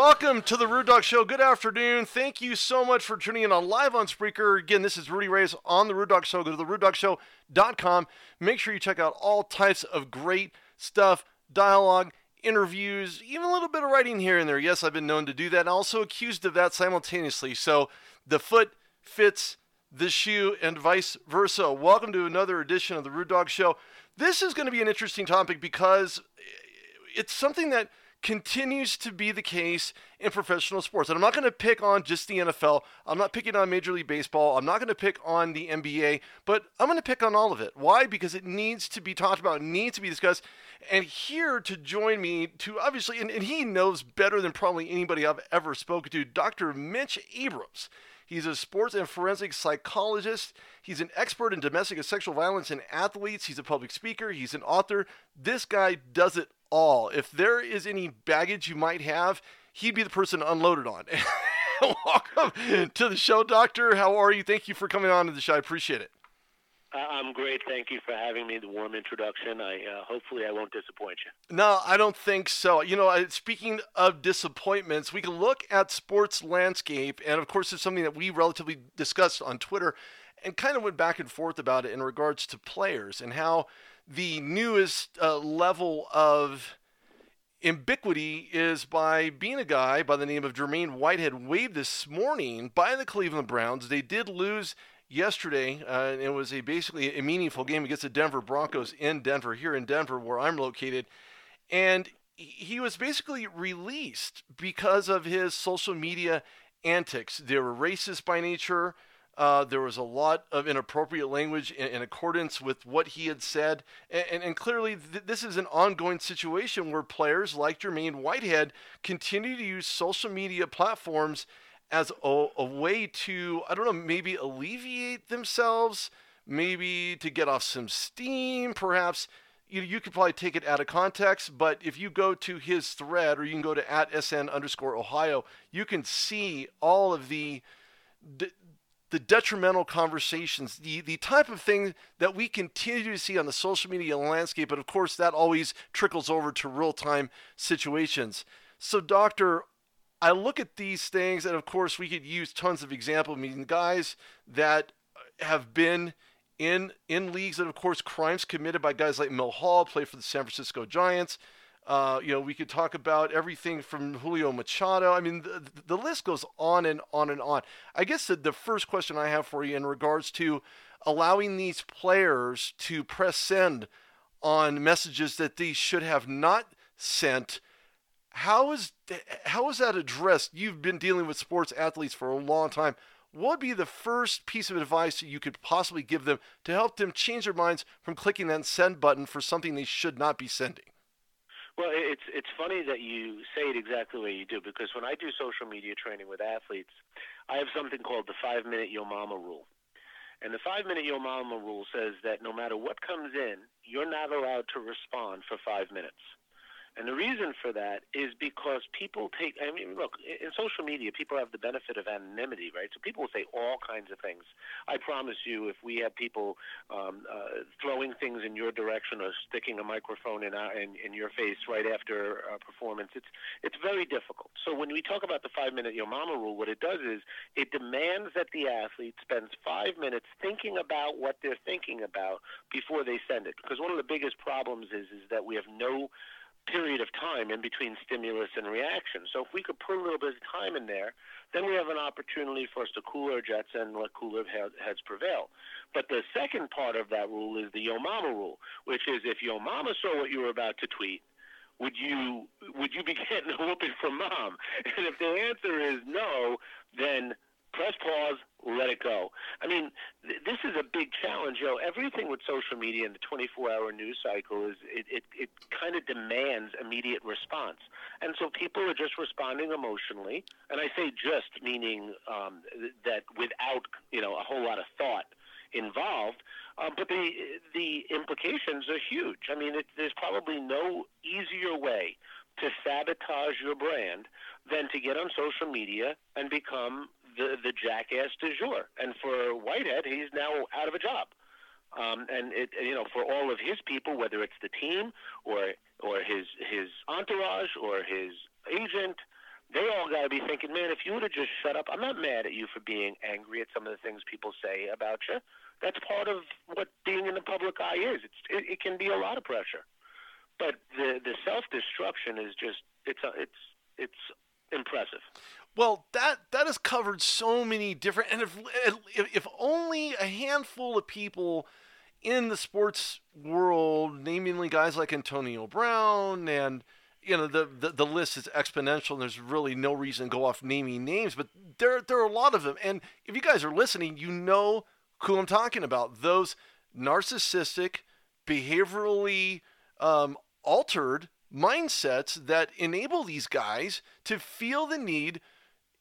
Welcome to the Rude Dog Show. Good afternoon. Thank you so much for tuning in on live on Spreaker. Again, this is Rudy Reyes on the Rude Dog Show. Go to therudedogshow.com. Make sure you check out all types of great stuff, dialogue, interviews, even a little bit of writing here and there. Yes, I've been known to do that and also accused of that simultaneously. So the foot fits the shoe and vice versa. Welcome to another edition of the Rude Dog Show. This is going to be an interesting topic because it's something that continues to be the case in professional sports. And I'm not going to pick on just the NFL. I'm not picking on Major League Baseball. I'm not going to pick on the NBA, but I'm going to pick on all of it. Why? Because it needs to be talked about, it needs to be discussed. And here to join me to obviously, and, and he knows better than probably anybody I've ever spoken to, Dr. Mitch Abrams. He's a sports and forensic psychologist. He's an expert in domestic and sexual violence in athletes. He's a public speaker. He's an author. This guy does it all. If there is any baggage you might have, he'd be the person to unload it on. Welcome to the show, Doctor. How are you? Thank you for coming on to the show. I appreciate it. I'm great. Thank you for having me. The warm introduction. I uh, hopefully I won't disappoint you. No, I don't think so. You know, speaking of disappointments, we can look at sports landscape, and of course, it's something that we relatively discussed on Twitter, and kind of went back and forth about it in regards to players and how the newest uh, level of ubiquity is by being a guy by the name of Jermaine Whitehead waived this morning by the Cleveland Browns. They did lose yesterday. Uh, it was a basically a meaningful game against the Denver Broncos in Denver, here in Denver, where I'm located. And he was basically released because of his social media antics. They were racist by nature. Uh, there was a lot of inappropriate language in, in, accordance with what he had said. And, and, and clearly, th- this is an ongoing situation where players like Jermaine Whitehead continue to use social media platforms as a, a way to, I don't know, maybe alleviate themselves, maybe to get off some steam, perhaps you, you could probably take it out of context, but if you go to his thread or you can go to at SN underscore Ohio, you can see all of the, the, the detrimental conversations, the, the type of thing that we continue to see on the social media landscape. But of course, that always trickles over to real time situations. So, Doctor, I look at these things, and of course, we could use tons of examples. I mean, guys that have been in in leagues that, of course, crimes committed by guys like Mel Hall, play for the San Francisco Giants. Uh, you know, we could talk about everything from Julio Machado. I mean, the, the list goes on and on and on. I guess the, the first question I have for you in regards to allowing these players to press send on messages that they should have not sent. How is how is that addressed? You've been dealing with sports athletes for a long time. What would be the first piece of advice you could possibly give them to help them change their minds from clicking that send button for something they should not be sending? Well, it's it's funny that you say it exactly the way you do because when I do social media training with athletes, I have something called the five minute Yo Mama rule. And the five minute Yo Mama rule says that no matter what comes in, you're not allowed to respond for five minutes. And the reason for that is because people take, I mean, look, in social media, people have the benefit of anonymity, right? So people will say all kinds of things. I promise you, if we have people um, uh, throwing things in your direction or sticking a microphone in, our, in, in your face right after a performance, it's, it's very difficult. So when we talk about the five minute Yo Mama rule, what it does is it demands that the athlete spends five minutes thinking about what they're thinking about before they send it. Because one of the biggest problems is, is that we have no period of time in between stimulus and reaction. So if we could put a little bit of time in there, then we have an opportunity for us to cool our jets and let cooler heads prevail. But the second part of that rule is the Yo Mama rule, which is if Yo Mama saw what you were about to tweet, would you would you be getting a whooping from mom? And if the answer is no, then press pause, let it go. I mean, th- this is a big challenge, yo. Everything with social media and the 24-hour news cycle is it it, it kind of demands immediate response, and so people are just responding emotionally. And I say just meaning um, th- that without you know a whole lot of thought involved. Um, but the the implications are huge. I mean, it, there's probably no easier way to sabotage your brand than to get on social media and become the the jackass du jour. And for Whitehead, he's now out of a job. Um, and it, you know, for all of his people, whether it's the team or or his his entourage or his agent, they all got to be thinking, man, if you would have just shut up, I'm not mad at you for being angry at some of the things people say about you. That's part of what being in the public eye is. It's, it, it can be a lot of pressure, but the the self destruction is just it's it's it's impressive. Well, that that has covered so many different, and if if, only a handful of people in the sports world, namely guys like Antonio Brown and you know the, the, the list is exponential and there's really no reason to go off naming names but there there are a lot of them and if you guys are listening you know who I'm talking about those narcissistic behaviorally um, altered mindsets that enable these guys to feel the need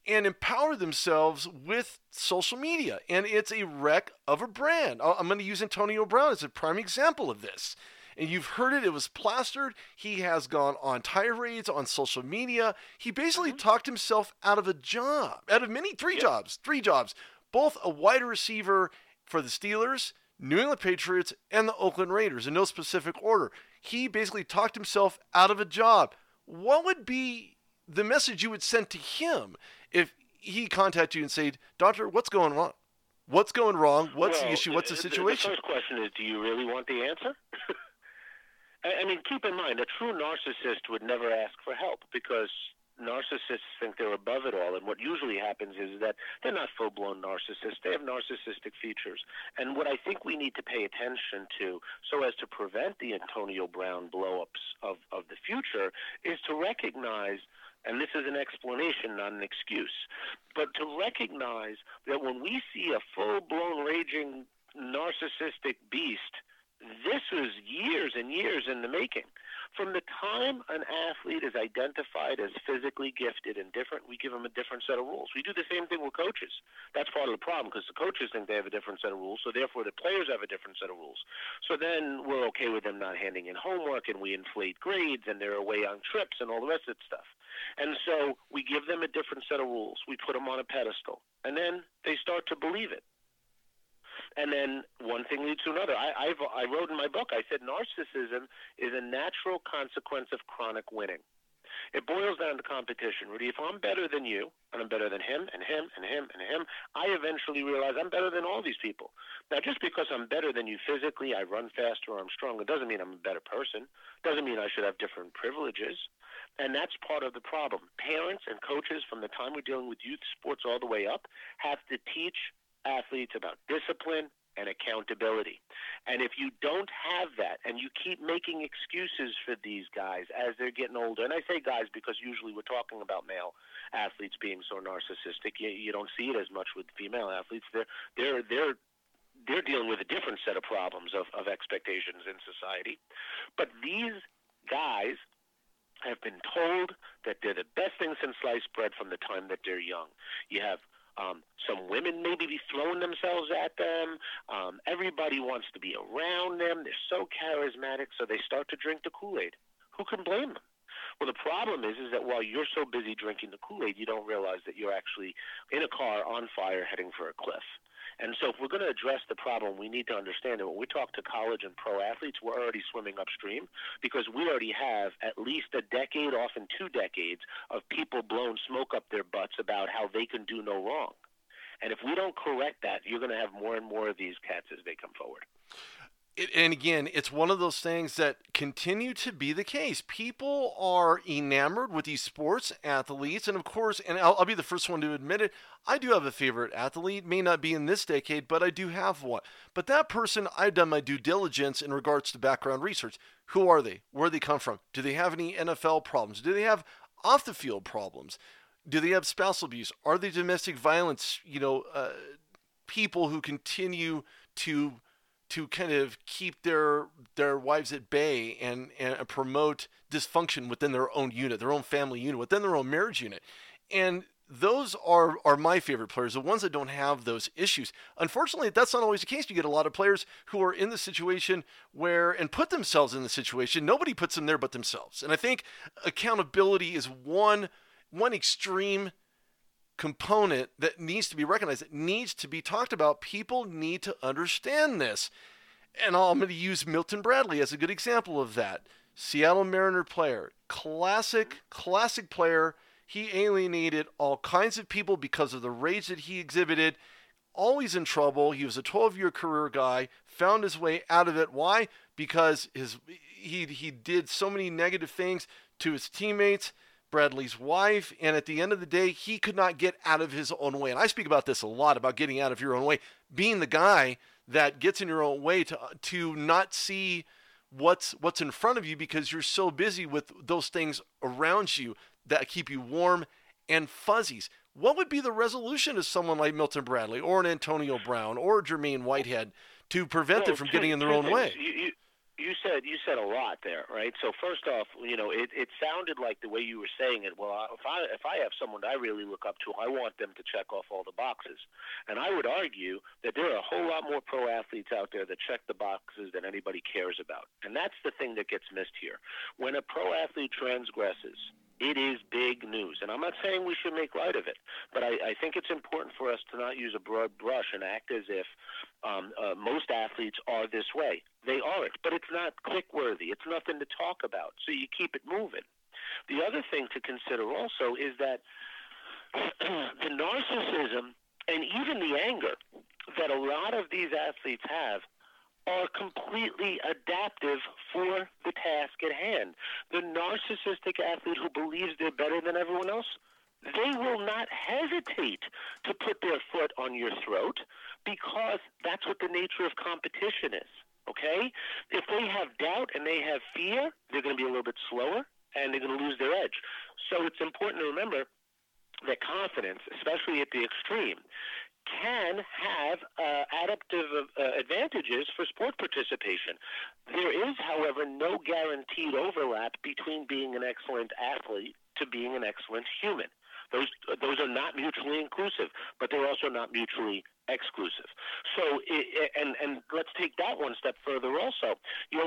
and empower themselves with social media. And it's a wreck of a brand. I'm going to use Antonio Brown as a prime example of this. And you've heard it, it was plastered. He has gone on tirades on social media. He basically mm-hmm. talked himself out of a job, out of many, three yep. jobs, three jobs, both a wide receiver for the Steelers, New England Patriots, and the Oakland Raiders in no specific order. He basically talked himself out of a job. What would be the message you would send to him if he contacted you and said, Doctor, what's going wrong? What's going wrong? What's well, the issue? What's the situation? The first question is, do you really want the answer? I mean, keep in mind, a true narcissist would never ask for help because narcissists think they're above it all. And what usually happens is that they're not full blown narcissists, they have narcissistic features. And what I think we need to pay attention to so as to prevent the Antonio Brown blowups of, of the future is to recognize and this is an explanation, not an excuse, but to recognize that when we see a full blown raging narcissistic beast, this was years and years in the making. From the time an athlete is identified as physically gifted and different, we give them a different set of rules. We do the same thing with coaches. That's part of the problem because the coaches think they have a different set of rules, so therefore the players have a different set of rules. So then we're okay with them not handing in homework and we inflate grades and they're away on trips and all the rest of that stuff. And so we give them a different set of rules. We put them on a pedestal. And then they start to believe it and then one thing leads to another. I, I've, I wrote in my book, I said narcissism is a natural consequence of chronic winning. It boils down to competition, Rudy. If I'm better than you, and I'm better than him, and him, and him, and him, I eventually realize I'm better than all these people. Now, just because I'm better than you physically, I run faster, or I'm stronger, doesn't mean I'm a better person. Doesn't mean I should have different privileges. And that's part of the problem. Parents and coaches, from the time we're dealing with youth sports all the way up, have to teach athletes about discipline and accountability. And if you don't have that and you keep making excuses for these guys as they're getting older, and I say guys because usually we're talking about male athletes being so narcissistic. You, you don't see it as much with female athletes. They're they're they're they're dealing with a different set of problems of, of expectations in society. But these guys have been told that they're the best thing since sliced bread from the time that they're young. You have um, some women maybe be throwing themselves at them. Um, everybody wants to be around them. They're so charismatic, so they start to drink the Kool Aid. Who can blame them? Well, the problem is, is that while you're so busy drinking the Kool Aid, you don't realize that you're actually in a car on fire heading for a cliff. And so, if we're going to address the problem, we need to understand that when we talk to college and pro athletes, we're already swimming upstream because we already have at least a decade, often two decades, of people blowing smoke up their butts about how they can do no wrong. And if we don't correct that, you're going to have more and more of these cats as they come forward it, and again, it's one of those things that continue to be the case. People are enamored with these sports athletes, and of course, and I'll, I'll, be the first one to admit it. I do have a favorite athlete. May not be in this decade, but I do have one. But that person, I've done my due diligence in regards to background research. Who are they? Where they come from? Do they have any NFL problems? Do they have off the field problems? Do they have spousal abuse? Are they domestic violence? You know, uh, people who continue to to kind of keep their their wives at bay and, and promote dysfunction within their own unit, their own family unit, within their own marriage unit. And those are are my favorite players, the ones that don't have those issues. Unfortunately, that's not always the case. You get a lot of players who are in the situation where and put themselves in the situation. Nobody puts them there but themselves. And I think accountability is one one extreme component that needs to be recognized, it needs to be talked about. People need to understand this. And I'm going to use Milton Bradley as a good example of that. Seattle Mariner player, classic, classic player. He alienated all kinds of people because of the rage that he exhibited. Always in trouble. He was a 12 year career guy, found his way out of it. Why? Because his he, he did so many negative things to his teammates, Bradley's wife, and at the end of the day, he could not get out of his own way. And I speak about this a lot about getting out of your own way, being the guy that gets in your own way to to not see what's what's in front of you because you're so busy with those things around you that keep you warm and fuzzies. What would be the resolution to someone like Milton Bradley or an Antonio Brown or Jermaine Whitehead to prevent well, them from two, getting in their own things. way? You, you, you said you said a lot there, right? So first off, you know, it, it sounded like the way you were saying it. Well, if I if I have someone I really look up to, I want them to check off all the boxes. And I would argue that there are a whole lot more pro athletes out there that check the boxes than anybody cares about. And that's the thing that gets missed here. When a pro athlete transgresses, it is big news. And I'm not saying we should make light of it, but I, I think it's important for us to not use a broad brush and act as if um, uh, most athletes are this way. They aren't, but it's not click worthy. It's nothing to talk about. So you keep it moving. The other thing to consider also is that the narcissism and even the anger that a lot of these athletes have are completely adaptive for the task at hand. The narcissistic athlete who believes they're better than everyone else, they will not hesitate to put their foot on your throat because that's what the nature of competition is. Okay? If they have doubt and they have fear, they're going to be a little bit slower and they're going to lose their edge. So it's important to remember that confidence, especially at the extreme, can have uh, adaptive uh, advantages for sport participation. There is, however, no guaranteed overlap between being an excellent athlete to being an excellent human. Those those are not mutually inclusive, but they're also not mutually exclusive. So, it, and and let's take that one step further. Also, you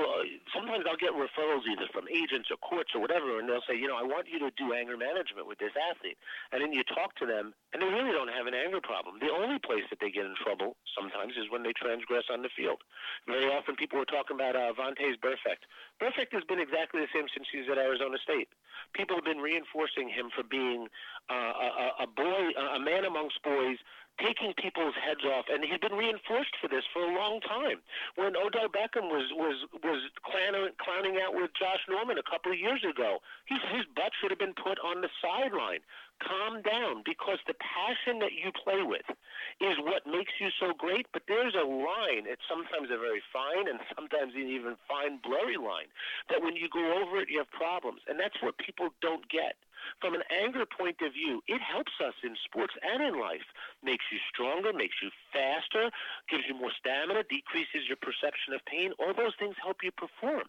sometimes I'll get referrals either from agents or courts or whatever, and they'll say, you know, I want you to do anger management with this athlete, and then you talk to them, and they really don't have an anger problem. The only place that they get in trouble sometimes is when they transgress on the field. Very often, people were talking about uh, Vontaze Burfict. Burfict has been exactly the same since he's at Arizona State. People have been reinforcing him for being uh, a, a boy, a man amongst boys taking people's heads off, and he'd been reinforced for this for a long time. When Odell Beckham was was was clowning, clowning out with Josh Norman a couple of years ago, he, his butt should have been put on the sideline. Calm down, because the passion that you play with is what makes you so great. But there's a line; it's sometimes a very fine and sometimes an even fine, blurry line that when you go over it, you have problems, and that's what people don't get. From an anger point of view, it helps us in sports and in life. Makes you stronger, makes you faster, gives you more stamina, decreases your perception of pain. All those things help you perform.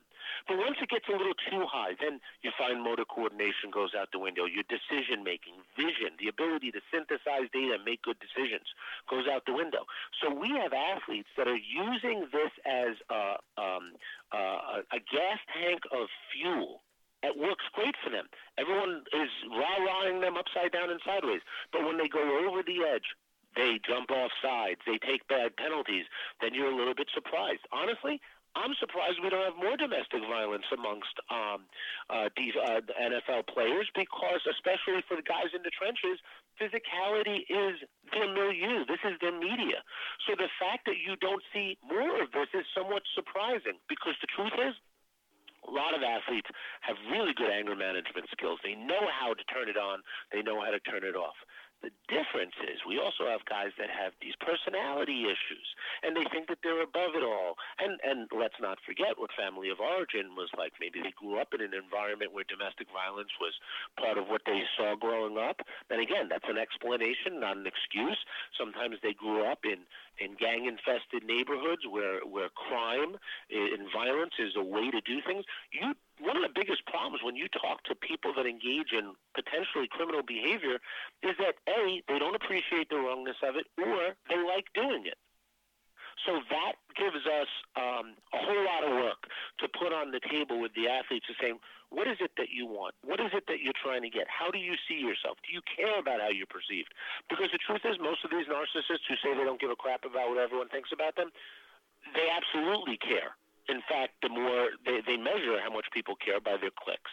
But once it gets a little too high, then you find motor coordination goes out the window. Your decision making, vision, the ability to synthesize data and make good decisions goes out the window. So we have athletes that are using this as a, um, uh, a gas tank of fuel it works great for them. Everyone is rah-rahing them upside down and sideways. But when they go over the edge, they jump off sides, they take bad penalties, then you're a little bit surprised. Honestly, I'm surprised we don't have more domestic violence amongst um, uh, these uh, NFL players because, especially for the guys in the trenches, physicality is their milieu. This is their media. So the fact that you don't see more of this is somewhat surprising because the truth is a lot of athletes have really good anger management skills. They know how to turn it on, they know how to turn it off. The difference is we also have guys that have these personality issues, and they think that they're above it all. And and let's not forget what family of origin was like. Maybe they grew up in an environment where domestic violence was part of what they saw growing up. And again, that's an explanation, not an excuse. Sometimes they grew up in in gang infested neighborhoods where where crime and violence is a way to do things. You one of the biggest problems when you talk to people that engage in potentially criminal behavior is that a they don't appreciate the wrongness of it or they like doing it so that gives us um, a whole lot of work to put on the table with the athletes to say, what is it that you want? What is it that you're trying to get? How do you see yourself? Do you care about how you're perceived? Because the truth is, most of these narcissists who say they don't give a crap about what everyone thinks about them, they absolutely care in fact, the more measure how much people care by their clicks.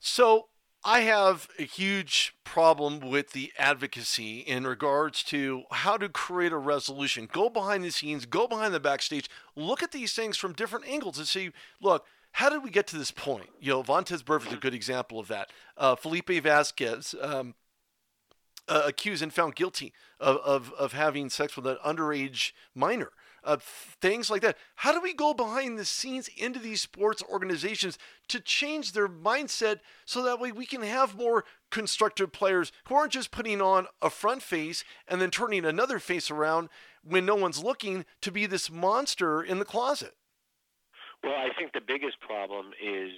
So I have a huge problem with the advocacy in regards to how to create a resolution. Go behind the scenes, go behind the backstage, look at these things from different angles and see, look, how did we get to this point? You know, Vontaze Burfict is a good example of that. Uh, Felipe Vasquez, um, uh, accused and found guilty of, of, of having sex with an underage minor. Uh, things like that. How do we go behind the scenes into these sports organizations to change their mindset so that way we can have more constructive players who aren't just putting on a front face and then turning another face around when no one's looking to be this monster in the closet? Well, I think the biggest problem is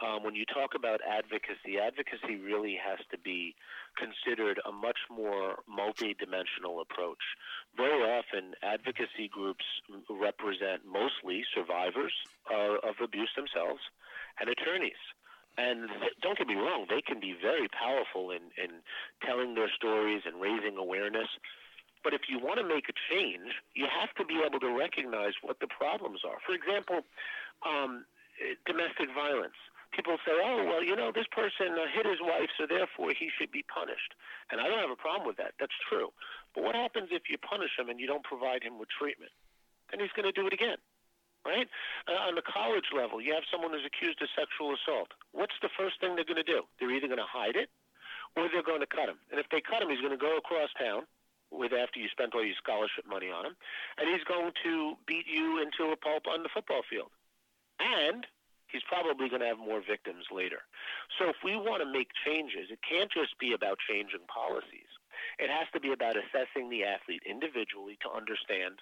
um, when you talk about advocacy, advocacy really has to be considered a much more multidimensional approach. Very often, advocacy groups represent mostly survivors uh, of abuse themselves and attorneys. And don't get me wrong, they can be very powerful in, in telling their stories and raising awareness. But if you want to make a change, you have to be able to recognize what the problems are. For example, um, domestic violence people say, oh, well, you know, this person uh, hit his wife, so therefore he should be punished. And I don't have a problem with that. That's true. But what happens if you punish him and you don't provide him with treatment? Then he's going to do it again. Right? Uh, on the college level, you have someone who's accused of sexual assault. What's the first thing they're going to do? They're either going to hide it or they're going to cut him. And if they cut him, he's going to go across town with after you spent all your scholarship money on him, and he's going to beat you into a pulp on the football field. And he's probably going to have more victims later. So if we want to make changes, it can't just be about changing policies. It has to be about assessing the athlete individually to understand.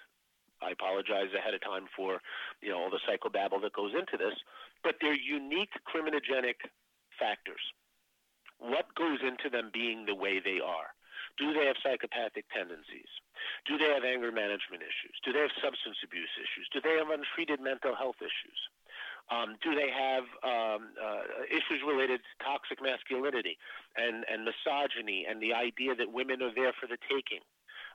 I apologize ahead of time for, you know, all the psychobabble that goes into this, but they're unique criminogenic factors. What goes into them being the way they are? Do they have psychopathic tendencies? Do they have anger management issues? Do they have substance abuse issues? Do they have untreated mental health issues? Um, do they have um, uh, issues related to toxic masculinity and, and misogyny and the idea that women are there for the taking?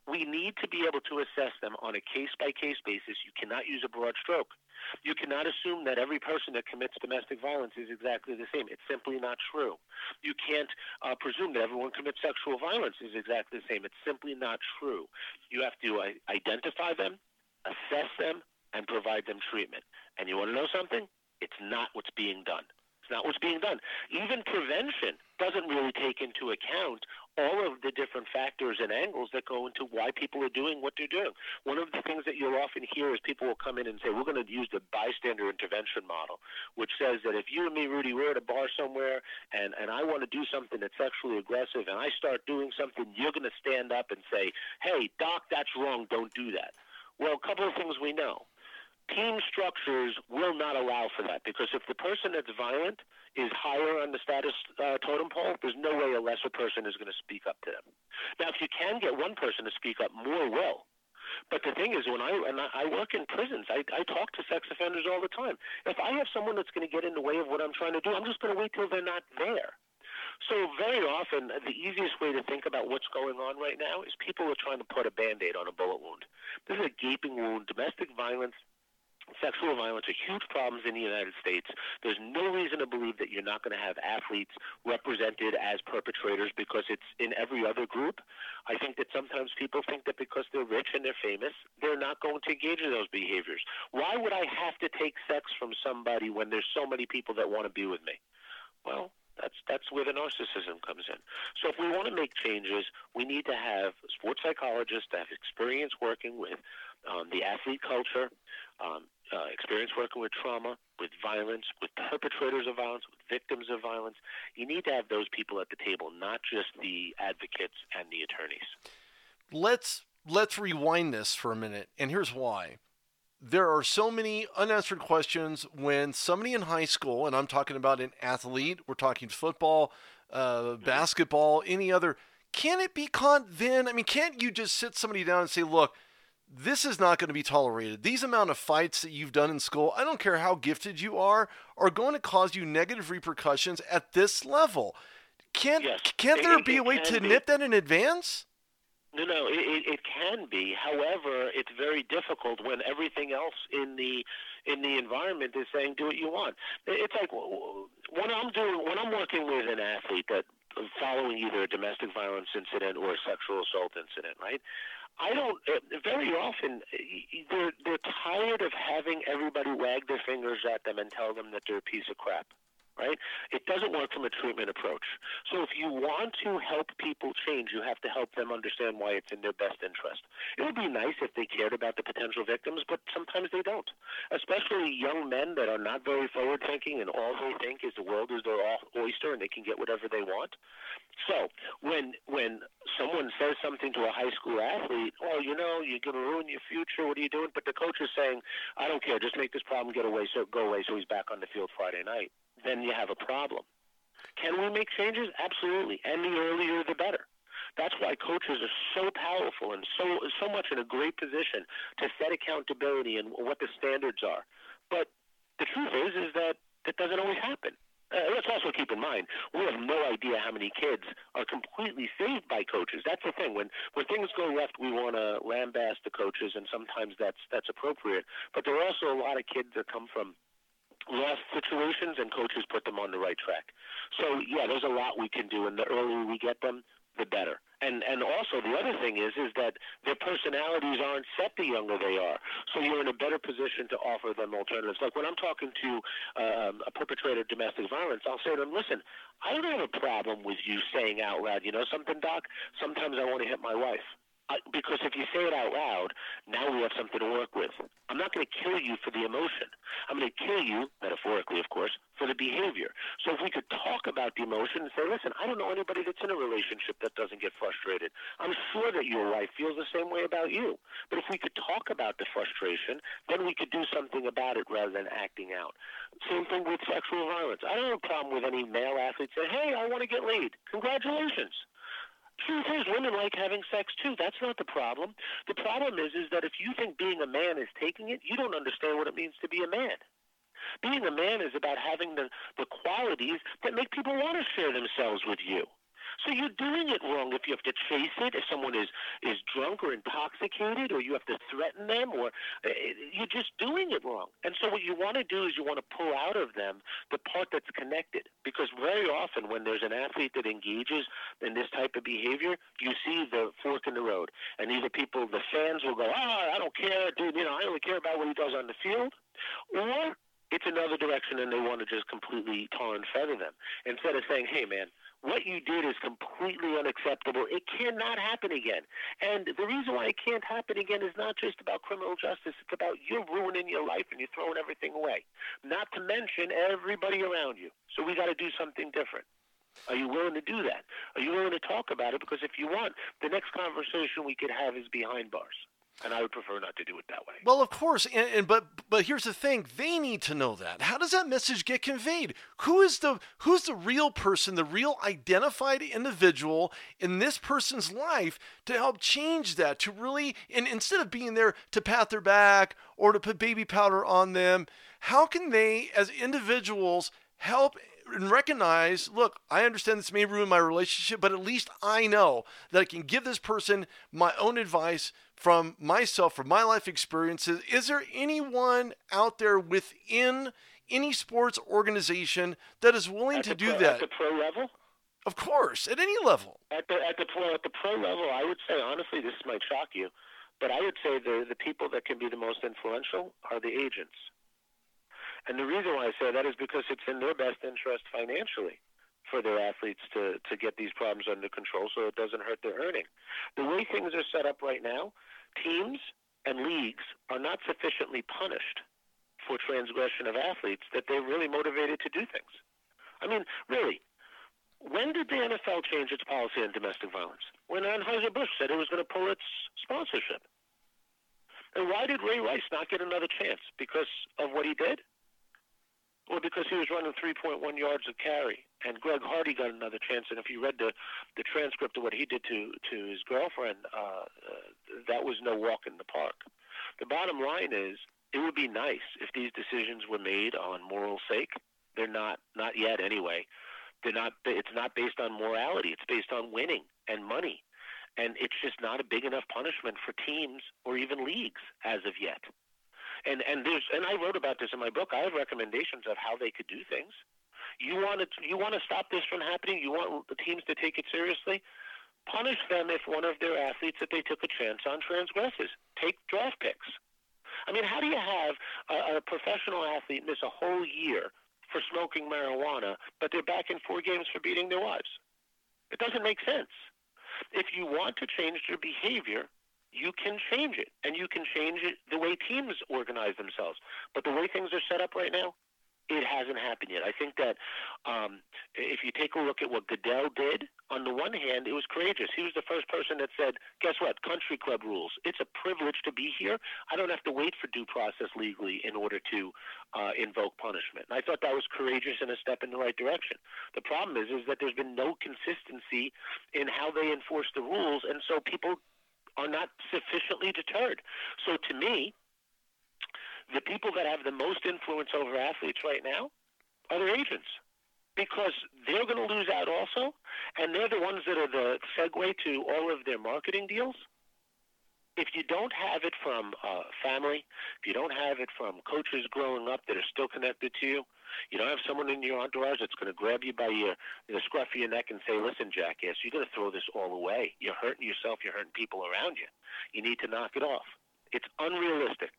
We need to be able to assess them on a case by case basis. You cannot use a broad stroke. You cannot assume that every person that commits domestic violence is exactly the same. It's simply not true. You can't uh, presume that everyone commits sexual violence is exactly the same. It's simply not true. You have to uh, identify them, assess them, and provide them treatment. And you want to know something? It's not what's being done. It's not what's being done. Even prevention doesn't really take into account all of the different factors and angles that go into why people are doing what they're doing. One of the things that you'll often hear is people will come in and say, We're going to use the bystander intervention model, which says that if you and me, Rudy, we're at a bar somewhere and, and I want to do something that's sexually aggressive and I start doing something, you're going to stand up and say, Hey, doc, that's wrong. Don't do that. Well, a couple of things we know team structures will not allow for that because if the person that's violent is higher on the status uh, totem pole, there's no way a lesser person is going to speak up to them. Now, if you can get one person to speak up, more will. But the thing is, when I and I work in prisons, I, I talk to sex offenders all the time. If I have someone that's going to get in the way of what I'm trying to do, I'm just going to wait till they're not there. So very often, the easiest way to think about what's going on right now is people are trying to put a band-aid on a bullet wound. This is a gaping wound. Domestic violence Sexual violence are huge problems in the United States. There's no reason to believe that you're not going to have athletes represented as perpetrators because it's in every other group. I think that sometimes people think that because they're rich and they're famous, they're not going to engage in those behaviors. Why would I have to take sex from somebody when there's so many people that want to be with me? Well, that's that's where the narcissism comes in. So if we want to make changes, we need to have sports psychologists that have experience working with um, the athlete culture, um, uh, experience working with trauma, with violence, with perpetrators of violence, with victims of violence. You need to have those people at the table, not just the advocates and the attorneys. Let's let's rewind this for a minute, and here's why. There are so many unanswered questions when somebody in high school, and I'm talking about an athlete, we're talking football, uh, basketball, any other. Can it be caught then? I mean, can't you just sit somebody down and say, look, this is not going to be tolerated. These amount of fights that you've done in school, I don't care how gifted you are, are going to cause you negative repercussions at this level. Can't yes. can't there it, be a way to nip that in advance? No, no, it, it can be. However, it's very difficult when everything else in the in the environment is saying do what you want. It's like when I'm doing when I'm working with an athlete that following either a domestic violence incident or a sexual assault incident, right? I don't. Uh, very often, they're they're tired of having everybody wag their fingers at them and tell them that they're a piece of crap right? It doesn't work from a treatment approach. So if you want to help people change, you have to help them understand why it's in their best interest. It would be nice if they cared about the potential victims, but sometimes they don't. Especially young men that are not very forward thinking and all they think is the world is their oyster and they can get whatever they want. So when when someone says something to a high school athlete, oh, you know, you're going to ruin your future. What are you doing? But the coach is saying, I don't care. Just make this problem get away, so go away, so he's back on the field Friday night then you have a problem. Can we make changes? Absolutely. And the earlier, the better. That's why coaches are so powerful and so so much in a great position to set accountability and what the standards are. But the truth is, is that that doesn't always happen. Uh, let's also keep in mind we have no idea how many kids are completely saved by coaches. That's the thing. When when things go left, we want to lambaste the coaches, and sometimes that's that's appropriate. But there are also a lot of kids that come from lost situations and coaches put them on the right track. So yeah, there's a lot we can do, and the earlier we get them, the better. And and also the other thing is is that their personalities aren't set the younger they are, so you're in a better position to offer them alternatives. Like when I'm talking to um, a perpetrator of domestic violence, I'll say to them, "Listen, I don't have a problem with you saying out loud, you know something, Doc. Sometimes I want to hit my wife." Uh, because if you say it out loud, now we have something to work with. I'm not going to kill you for the emotion. I'm going to kill you, metaphorically, of course, for the behavior. So if we could talk about the emotion and say, listen, I don't know anybody that's in a relationship that doesn't get frustrated. I'm sure that your wife feels the same way about you. But if we could talk about the frustration, then we could do something about it rather than acting out. Same thing with sexual violence. I don't have a problem with any male athlete saying, hey, I want to get laid. Congratulations. Truth is, women like having sex too. That's not the problem. The problem is, is that if you think being a man is taking it, you don't understand what it means to be a man. Being a man is about having the, the qualities that make people want to share themselves with you. So you're doing it wrong if you have to chase it, if someone is, is drunk or intoxicated, or you have to threaten them, or uh, you're just doing it wrong. And so what you want to do is you want to pull out of them the part that's connected. Because very often when there's an athlete that engages in this type of behavior, you see the fork in the road. And either people, the fans will go, oh, I don't care, dude, you know, I only care about what he does on the field. Or it's another direction and they want to just completely tar and feather them. Instead of saying, hey, man, what you did is completely unacceptable. It cannot happen again. And the reason why it can't happen again is not just about criminal justice, it's about you ruining your life and you're throwing everything away. Not to mention everybody around you. So we got to do something different. Are you willing to do that? Are you willing to talk about it? Because if you want, the next conversation we could have is behind bars and I would prefer not to do it that way. Well, of course, and, and, but but here's the thing: they need to know that. How does that message get conveyed? Who is the who's the real person, the real identified individual in this person's life to help change that? To really, and instead of being there to pat their back or to put baby powder on them, how can they, as individuals, help and recognize look, I understand this may ruin my relationship, but at least I know that I can give this person my own advice from myself, from my life experiences. Is there anyone out there within any sports organization that is willing at to do pro, that? At the pro level? Of course, at any level. At the at the pro at the pro level, I would say honestly, this might shock you, but I would say the the people that can be the most influential are the agents. And the reason why I say that is because it's in their best interest financially for their athletes to, to get these problems under control so it doesn't hurt their earning. The way things are set up right now, teams and leagues are not sufficiently punished for transgression of athletes that they're really motivated to do things. I mean, really, when did the NFL change its policy on domestic violence? When Anheuser-Busch said it was going to pull its sponsorship. And why did Ray Rice not get another chance? Because of what he did? Well, because he was running 3.1 yards of carry, and Greg Hardy got another chance. And if you read the the transcript of what he did to to his girlfriend, uh, uh, that was no walk in the park. The bottom line is, it would be nice if these decisions were made on moral sake. They're not, not yet anyway. They're not. It's not based on morality. It's based on winning and money, and it's just not a big enough punishment for teams or even leagues as of yet And and there's and I wrote about this in my book. I have recommendations of how they could do things. You want to you want to stop this from happening. You want the teams to take it seriously. Punish them if one of their athletes that they took a chance on transgresses. Take draft picks. I mean, how do you have a, a professional athlete miss a whole year for smoking marijuana, but they're back in four games for beating their wives? It doesn't make sense. If you want to change their behavior, you can change it, and you can change it the way teams organize themselves. But the way things are set up right now, it hasn't happened yet. I think that um, if you take a look at what Goodell did, on the one hand, it was courageous. He was the first person that said, "Guess what? Country club rules. It's a privilege to be here. I don't have to wait for due process legally in order to uh, invoke punishment." And I thought that was courageous and a step in the right direction. The problem is, is that there's been no consistency in how they enforce the rules, and so people are not sufficiently deterred. So to me, the people that have the most influence over athletes right now are their agents because they're going to lose out also, and they're the ones that are the segue to all of their marketing deals. If you don't have it from uh, family, if you don't have it from coaches growing up that are still connected to you, you don't have someone in your entourage that's going to grab you by your the scruff of your neck and say, "Listen, jackass, you're going to throw this all away. You're hurting yourself. You're hurting people around you. You need to knock it off." It's unrealistic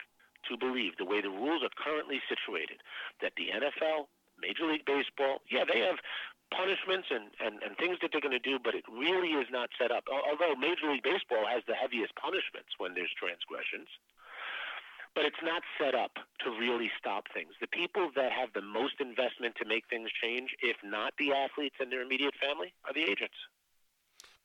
to believe the way the rules are currently situated that the NFL, Major League Baseball, yeah, they have punishments and, and, and things that they're going to do, but it really is not set up. Although Major League Baseball has the heaviest punishments when there's transgressions, but it's not set up to really stop things. The people that have the most investment to make things change, if not the athletes and their immediate family, are the agents.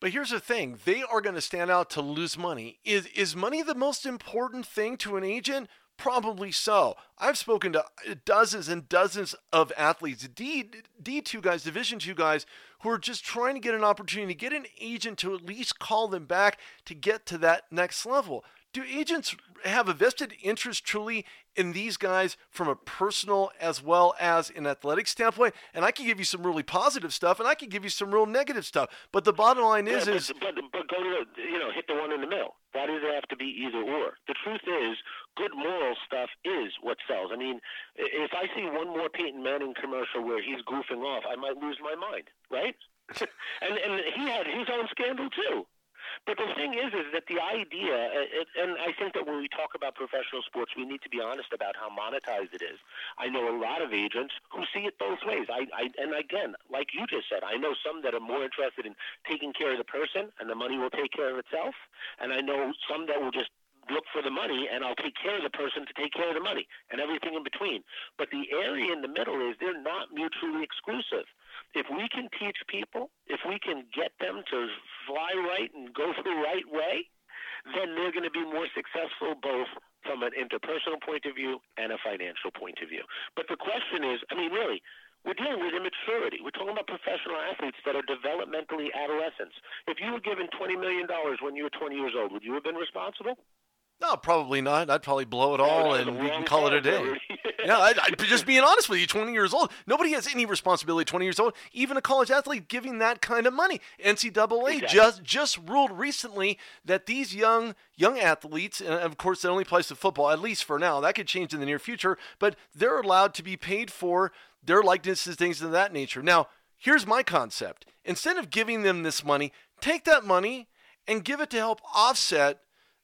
But here's the thing: they are going to stand out to lose money. Is is money the most important thing to an agent? Probably so. I've spoken to dozens and dozens of athletes, D D2 guys, Division 2 guys, who are just trying to get an opportunity to get an agent to at least call them back to get to that next level. Do agents have a vested interest truly in these guys from a personal as well as an athletic standpoint? And I can give you some really positive stuff, and I can give you some real negative stuff. But the bottom line is, yeah, but, is but, but go to the, you know hit the one in the middle. Why does it have to be either or? The truth is, good moral stuff is what sells. I mean, if I see one more Peyton Manning commercial where he's goofing off, I might lose my mind, right? and and he had his own scandal too. But the thing is, is that the idea, uh, and I think that when we talk about professional sports, we need to be honest about how monetized it is. I know a lot of agents who see it both ways. I, I, and again, like you just said, I know some that are more interested in taking care of the person, and the money will take care of itself. And I know some that will just look for the money and I'll take care of the person to take care of the money and everything in between. But the area in the middle is they're not mutually exclusive. If we can teach people, if we can get them to fly right and go the right way, then they're going to be more successful both from an interpersonal point of view and a financial point of view. But the question is, I mean, really, we're dealing with immaturity. We're talking about professional athletes that are developmentally adolescents. If you were given $20 million when you were 20 years old, would you have been responsible? No, probably not. I'd probably blow it all and we can call it a day. yeah, I, I, just being honest with you, 20 years old. Nobody has any responsibility 20 years old, even a college athlete giving that kind of money. NCAA exactly. just just ruled recently that these young young athletes, and of course that only applies to football, at least for now, that could change in the near future, but they're allowed to be paid for their likenesses, things of that nature. Now, here's my concept. Instead of giving them this money, take that money and give it to help offset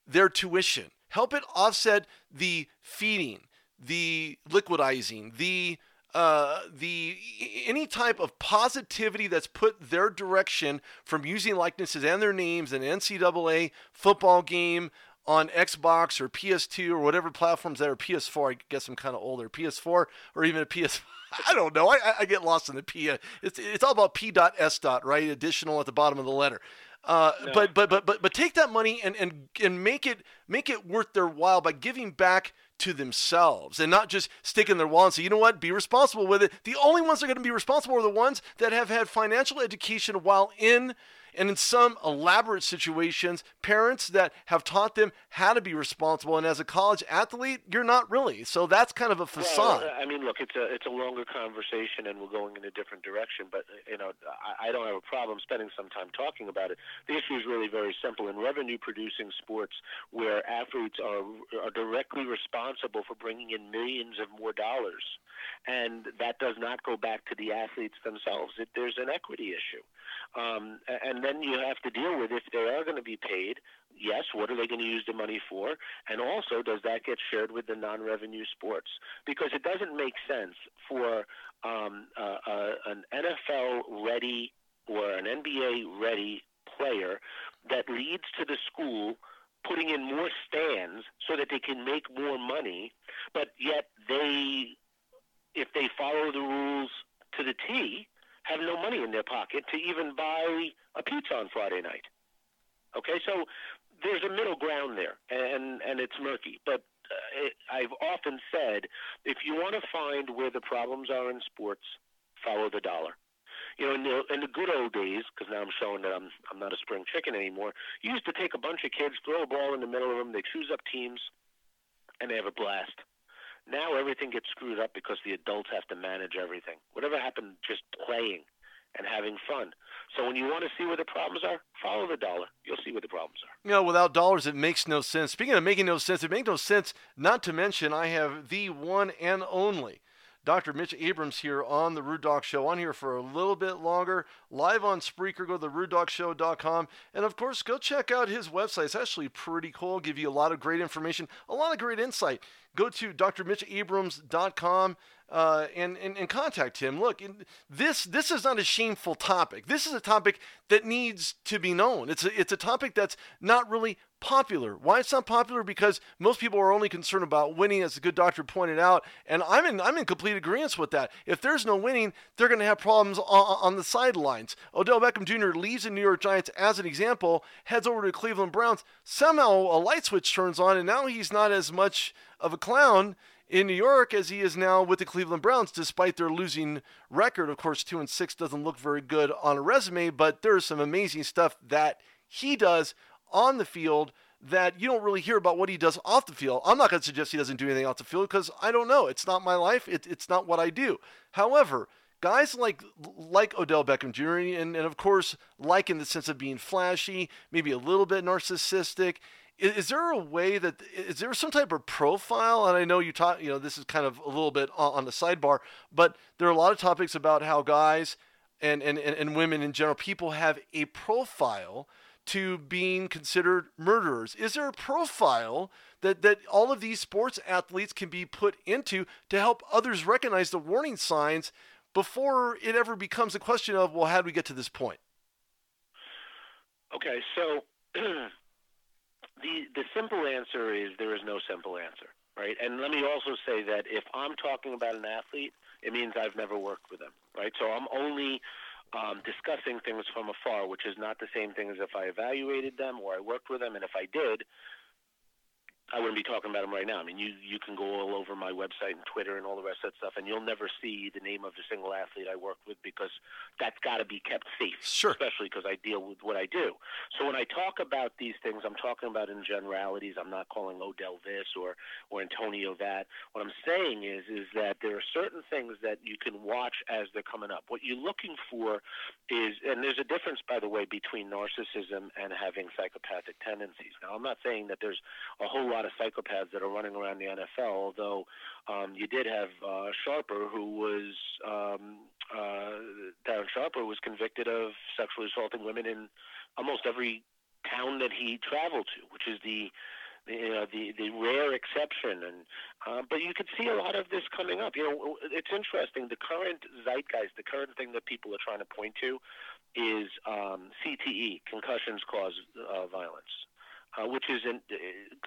their tuition. Help it offset the feeding, the liquidizing, the uh, the any type of positivity that's put their direction from using likenesses and their names in NCAA football game on Xbox or PS2 or whatever platforms that are PS4. I guess I'm kind of older. PS4 or even a PS. I don't know. I, I get lost in the P. It's it's all about P. S. right? Additional at the bottom of the letter. Uh, no. but, but but but but take that money and, and and make it make it worth their while by giving back to themselves and not just stick in their wallet and say, you know what, be responsible with it. The only ones that are going to be responsible are the ones that have had financial education while in And in some elaborate situations, parents that have taught them how to be responsible. And as a college athlete, you're not really. So that's kind of a facade. Well, I mean, look, it's a it's a longer conversation, and we're going in a different direction. But you know, I, I don't have a problem spending some time talking about it. The issue is really very simple. In revenue-producing sports, where athletes are are directly responsible for bringing in millions of more dollars and that does not go back to the athletes themselves. It, there's an equity issue, um, and then you have to deal with if they are going to be paid. Yes, what are they going to use the money for? And also, does that get shared with the non-revenue sports? Because it doesn't make sense for um, uh, uh, an NFL-ready or an NBA-ready player that leads to the school putting in more stands so that they can make more money, but yet they if they follow the rules to the T, have no money in their pocket to even buy a pizza on Friday night. Okay, so there's a middle ground there, and and it's murky. But uh, it, I've often said, if you want to find where the problems are in sports, follow the dollar. You know, in the in the good old days, because now I'm showing that I'm I'm not a spring chicken anymore. You used to take a bunch of kids, throw a ball in the middle of them, they choose up teams, and they have a blast. Now everything gets screwed up because the adults have to manage everything. Whatever happened just playing and having fun. So when you want to see where the problems are, follow the dollar. You'll see where the problems are. You know, without dollars, it makes no sense. Speaking of making no sense, it makes no sense not to mention I have the one and only Dr. Mitch Abrams here on the Rude Doc Show, on here for a little bit longer, live on Spreaker. Go to therudedocshow.com. And of course, go check out his website. It's actually pretty cool, give you a lot of great information, a lot of great insight. Go to drmitchabrams.com uh, and, and, and contact him. Look, this this is not a shameful topic. This is a topic that needs to be known. It's a, it's a topic that's not really popular. Why it's not popular? Because most people are only concerned about winning, as the good doctor pointed out, and I'm in I'm in complete agreement with that. If there's no winning, they're going to have problems on, on the sidelines. Odell Beckham Jr. leaves the New York Giants as an example, heads over to Cleveland Browns. Somehow a light switch turns on, and now he's not as much of a clown in New York as he is now with the Cleveland Browns, despite their losing record. Of course, two and six doesn't look very good on a resume, but there's some amazing stuff that he does on the field that you don't really hear about what he does off the field. I'm not going to suggest he doesn't do anything off the field because I don't know. It's not my life. It, it's not what I do. However, guys like like Odell Beckham Jr. And, and of course, like in the sense of being flashy, maybe a little bit narcissistic is, is, there a way that is there some type of profile? And I know you talk, you know, this is kind of a little bit on, the sidebar, but there are a lot of topics about how guys and, and, and, and women in general, people have a profile to being considered murderers. Is there a profile that, that all of these sports athletes can be put into to help others recognize the warning signs before it ever becomes a question of, well, how do we get to this point? Okay, so the the simple answer is there is no simple answer, right? And let me also say that if I'm talking about an athlete, it means I've never worked with them, right? So I'm only um, discussing things from afar, which is not the same thing as if I evaluated them or I worked with them. And if I did, I wouldn't be talking about them right now. I mean, you you can go all over my website and Twitter and all the rest of that stuff, and you'll never see the name of the single athlete I worked with because that's got to be kept safe. Sure. Especially because I deal with what I do. So when I talk about these things, I'm talking about in generalities. I'm not calling Odell this or or Antonio that. What I'm saying is is that there are certain things that you can watch as they're coming up. What you're looking for is, and there's a difference, by the way, between narcissism and having psychopathic tendencies. Now, I'm not saying that there's a whole lot lot of psychopaths that are running around the NFL. Although um, you did have uh, Sharper, who was um, uh, Darren Sharper was convicted of sexually assaulting women in almost every town that he traveled to, which is the you know the the rare exception. And uh, but you could see a lot of this coming up. You know it's interesting. The current zeitgeist the current thing that people are trying to point to is um, CTE concussions cause uh, violence uh, which is in, uh,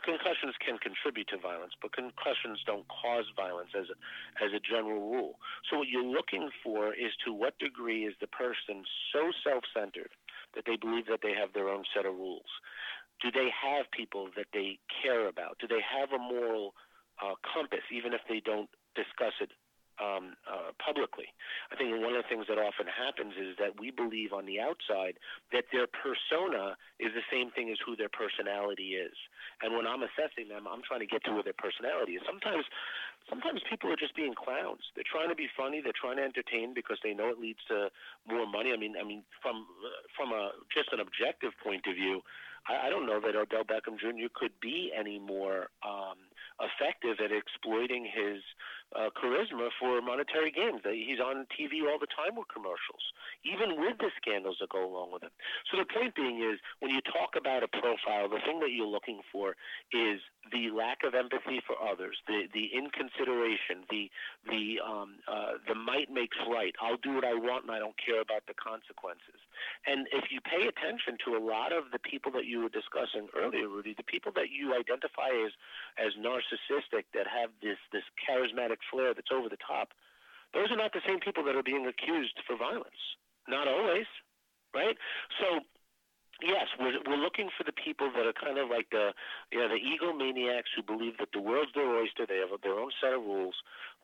concussions can contribute to violence, but concussions don't cause violence as a, as a general rule. So what you're looking for is to what degree is the person so self-centered that they believe that they have their own set of rules? Do they have people that they care about? Do they have a moral uh, compass, even if they don't discuss it um, uh, publicly. I think one of the things that often happens is that we believe on the outside that their persona is the same thing as who their personality is. And when I'm assessing them, I'm trying to get to where their personality is. Sometimes, sometimes people are just being clowns. They're trying to be funny. They're trying to entertain because they know it leads to more money. I mean, I mean, from from a just an objective point of view, I, I don't know that Odell Beckham Jr. could be any more um, effective at exploiting his uh, charisma for monetary gains. He's on TV all the time with commercials, even with the scandals that go along with it. So the point being is, when you talk about a profile, the thing that you're looking for is the lack of empathy for others, the the inconsideration, the the um, uh, the might makes right. I'll do what I want and I don't care about the consequences. And if you pay attention to a lot of the people that you were discussing earlier, Rudy, the people that you identify as as narcissistic, that have this this charismatic flair that's over the top, those are not the same people that are being accused for violence. Not always, right? So Yes, we're we're looking for the people that are kind of like the you know the egomaniacs who believe that the world's their oyster. They have their own set of rules,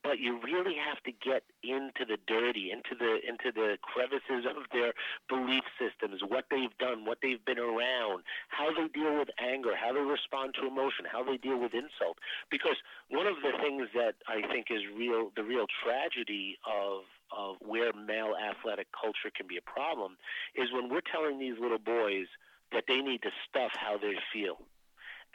but you really have to get into the dirty, into the into the crevices of their belief systems, what they've done, what they've been around, how they deal with anger, how they respond to emotion, how they deal with insult. Because one of the things that I think is real, the real tragedy of of where male athletic culture can be a problem is when we're telling these little boys that they need to stuff how they feel.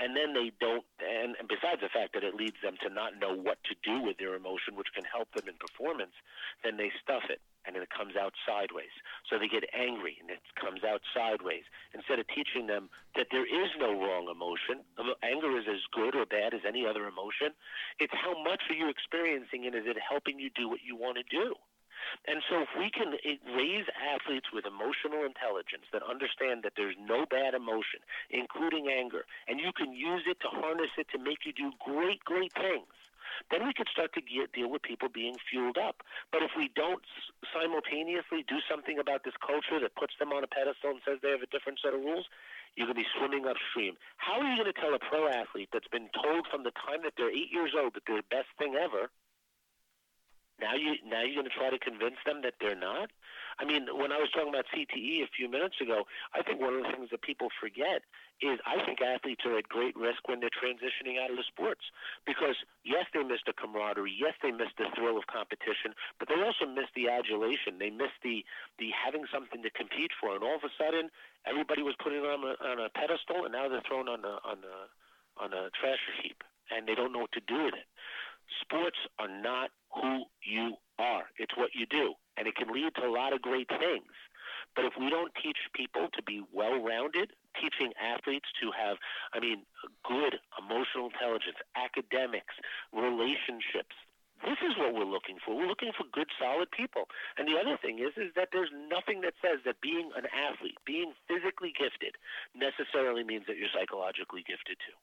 And then they don't, and, and besides the fact that it leads them to not know what to do with their emotion, which can help them in performance, then they stuff it and it comes out sideways. So they get angry and it comes out sideways. Instead of teaching them that there is no wrong emotion, um, anger is as good or bad as any other emotion, it's how much are you experiencing and is it helping you do what you want to do? And so, if we can raise athletes with emotional intelligence that understand that there's no bad emotion, including anger, and you can use it to harness it to make you do great, great things, then we could start to get, deal with people being fueled up. But if we don't simultaneously do something about this culture that puts them on a pedestal and says they have a different set of rules, you're going to be swimming upstream. How are you going to tell a pro athlete that's been told from the time that they're eight years old that they're the best thing ever now you now you're going to try to convince them that they're not. I mean, when I was talking about CTE a few minutes ago, I think one of the things that people forget is I think athletes are at great risk when they're transitioning out of the sports because yes, they miss the camaraderie, yes, they miss the thrill of competition, but they also miss the adulation. They miss the the having something to compete for, and all of a sudden, everybody was putting them on a, on a pedestal, and now they're thrown on a on a on a trash heap, and they don't know what to do with it. Sports are not who you are. It's what you do. And it can lead to a lot of great things. But if we don't teach people to be well rounded, teaching athletes to have, I mean, good emotional intelligence, academics, relationships, this is what we're looking for. We're looking for good, solid people. And the other thing is, is that there's nothing that says that being an athlete, being physically gifted, necessarily means that you're psychologically gifted too.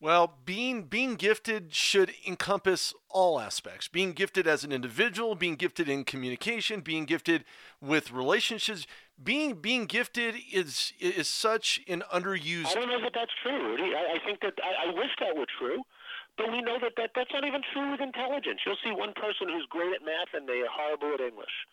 Well, being being gifted should encompass all aspects. Being gifted as an individual, being gifted in communication, being gifted with relationships. Being being gifted is is such an underused. I don't know that that's true, Rudy. I, I think that I, I wish that were true. But we know that, that that's not even true with intelligence. You'll see one person who's great at math and they're horrible at English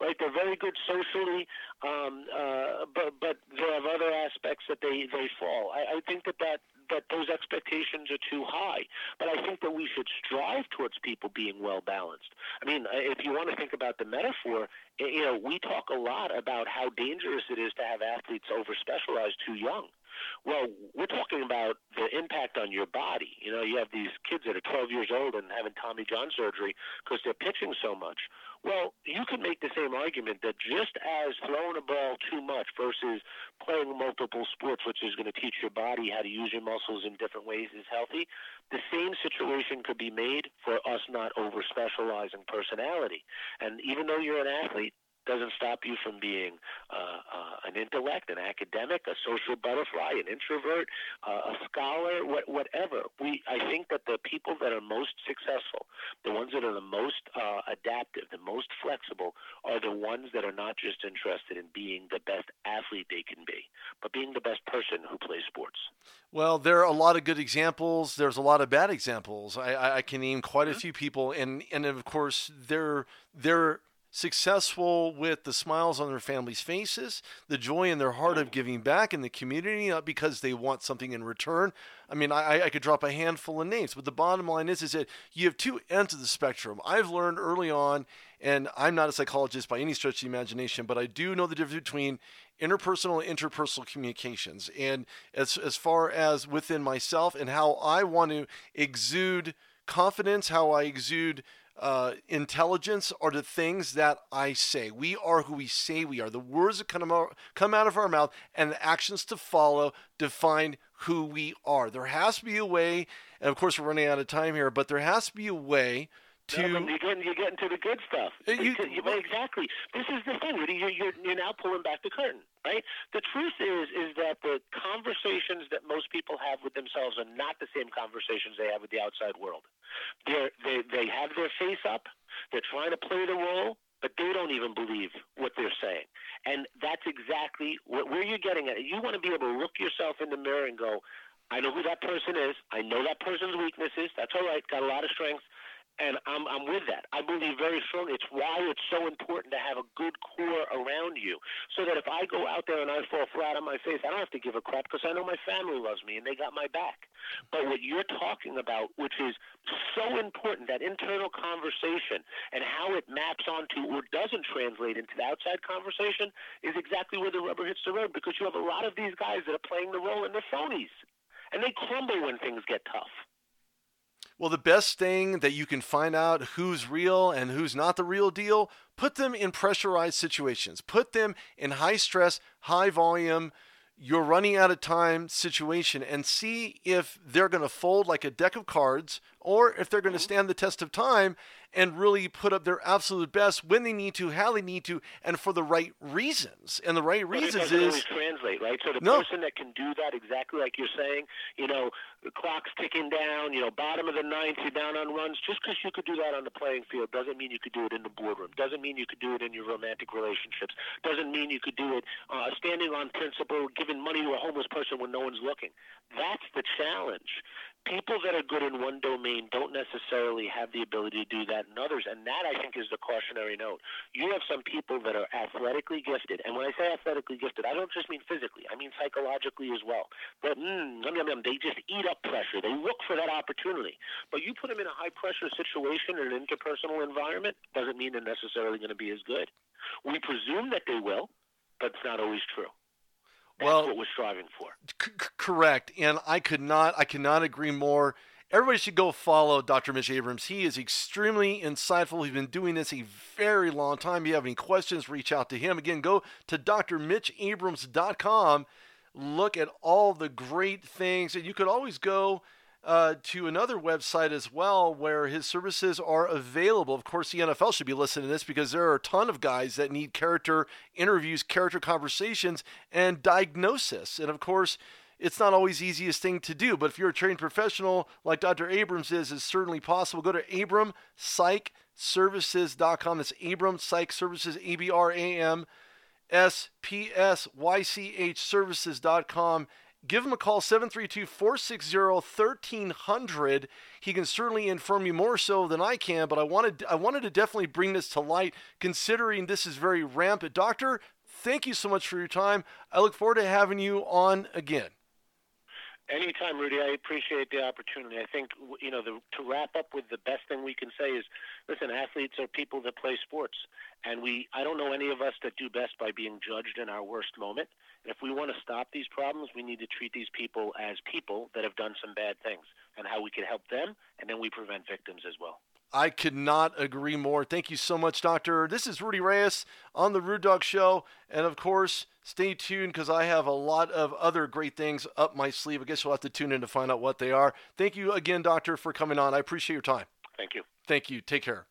right? They're very good socially, um, uh, but but they have other aspects that they they fall. I, I think that that that those expectations are too high. But I think that we should strive towards people being well balanced. I mean, uh, if you want to think about the metaphor, you know, we talk a lot about how dangerous it is to have athletes over specialized too young. Well, we're talking about the impact on your body. You know, you have these kids that are 12 years old and having Tommy John surgery because they're pitching so much. Well, you can make the same argument that just as throwing a ball too much versus playing multiple sports, which is going to teach your body how to use your muscles in different ways, is healthy, the same situation could be made for us not over specializing personality. And even though you're an athlete, doesn't stop you from being uh, uh, an intellect, an academic, a social butterfly, an introvert, uh, a scholar, what, whatever. We, I think that the people that are most successful, the ones that are the most uh, adaptive, the most flexible, are the ones that are not just interested in being the best athlete they can be, but being the best person who plays sports. Well, there are a lot of good examples. There's a lot of bad examples. I, I can name quite a Mm-hmm. few people, and and of course they're they're successful with the smiles on their families' faces, the joy in their heart of giving back in the community, not because they want something in return. I mean, I, I could drop a handful of names, but the bottom line is, is that you have two ends of the spectrum. I've learned early on, and I'm not a psychologist by any stretch of the imagination, but I do know the difference between intrapersonal and interpersonal communications. And as, as far as within myself and how I want to exude confidence, how I exude uh, intelligence are the things that I say. We are who we say we are. The words that come out, come out of our mouth and the actions to follow define who we are. There has to be a way, and of course, we're running out of time here, but there has to be a way to. No, getting you're getting to the good stuff. Uh, you- you- exactly. This is the thing. Rudy. You're, you're you're now pulling back the curtain, right? The truth is is that the conversations that most people have with themselves are not the same conversations they have with the outside world. They're, they they have their face up. They're trying to play the role, but they don't even believe what they're saying. And that's exactly what, where you're getting at. You want to be able to look yourself in the mirror and go, I know who that person is. I know that person's weaknesses. That's all right. Got a lot of strengths. And I'm, I'm with that. I believe very strongly. It's why it's so important to have a good core around you, so that if I go out there and I fall flat on my face, I don't have to give a crap because I know my family loves me and they got my back. But what you're talking about, which is so important, that internal conversation and how it maps onto or doesn't translate into the outside conversation, is exactly where the rubber hits the road. Because you have a lot of these guys that are playing the role and they're phonies, and they crumble when things get tough. Well, the best thing that you can find out who's real and who's not the real deal, put them in pressurized situations. Put them in high stress, high volume, you're running out of time situation and see if they're going to fold like a deck of cards or if they're going to stand the test of time and really put up their absolute best when they need to, how they need to, and for the right reasons. And the right reasons doesn't is always translate, right? So the No. person that can do that exactly like you're saying, you know, the clock's ticking down, you know, bottom of the ninth, you're down on runs. Just because you could do that on the playing field doesn't mean you could do it in the boardroom. Doesn't mean you could do it in your romantic relationships. Doesn't mean you could do it uh, standing on principle, giving money to a homeless person when no one's looking. That's the challenge. People that are good in one domain don't necessarily have the ability to do that in others, and that I think is the cautionary note. You have some people that are athletically gifted, and when I say athletically gifted, I don't just mean physically; I mean psychologically as well. That mm, yum, yum, they just eat up pressure. They look for that opportunity. But you put them in a high pressure situation in an interpersonal environment, doesn't mean they're necessarily going to be as good. We presume that they will, but it's not always true. That's Well- what we're striving for. C- c- correct, and I could not, I cannot agree more. Everybody should go follow Dr. Mitch Abrams. He is extremely insightful. He's been doing this a very long time. If you have any questions, reach out to him. Again, go to drmitchabrams.com. Look at all the great things, and you could always go uh, to another website as well where his services are available. Of course, the NFL should be listening to this because there are a ton of guys that need character interviews, character conversations, and diagnosis. And of course, it's not always the easiest thing to do, but if you're a trained professional like Dr. Abrams is, it's certainly possible. Go to abramspsychservices.com. That's Abrams Psych Services, A B R A M S P S Y C H services.com. Give him a call, 732 460 1300. He can certainly inform you more so than I can, but I wanted, I wanted to definitely bring this to light considering this is very rampant. Doctor, thank you so much for your time. I look forward to having you on again. Anytime, Rudy. I appreciate the opportunity. I think you know the, to wrap up with the best thing we can say is, listen, athletes are people that play sports, and we. I don't know any of us that do best by being judged in our worst moment. And if we want to stop these problems, we need to treat these people as people that have done some bad things, and how we can help them, and then we prevent victims as well. I could not agree more. Thank you so much, Doctor. This is Rudy Reyes on the Rude Dog Show. And of course, stay tuned because I have a lot of other great things up my sleeve. I guess you'll have to tune in to find out what they are. Thank you again, Doctor, for coming on. I appreciate your time. Thank you. Thank you. Take care.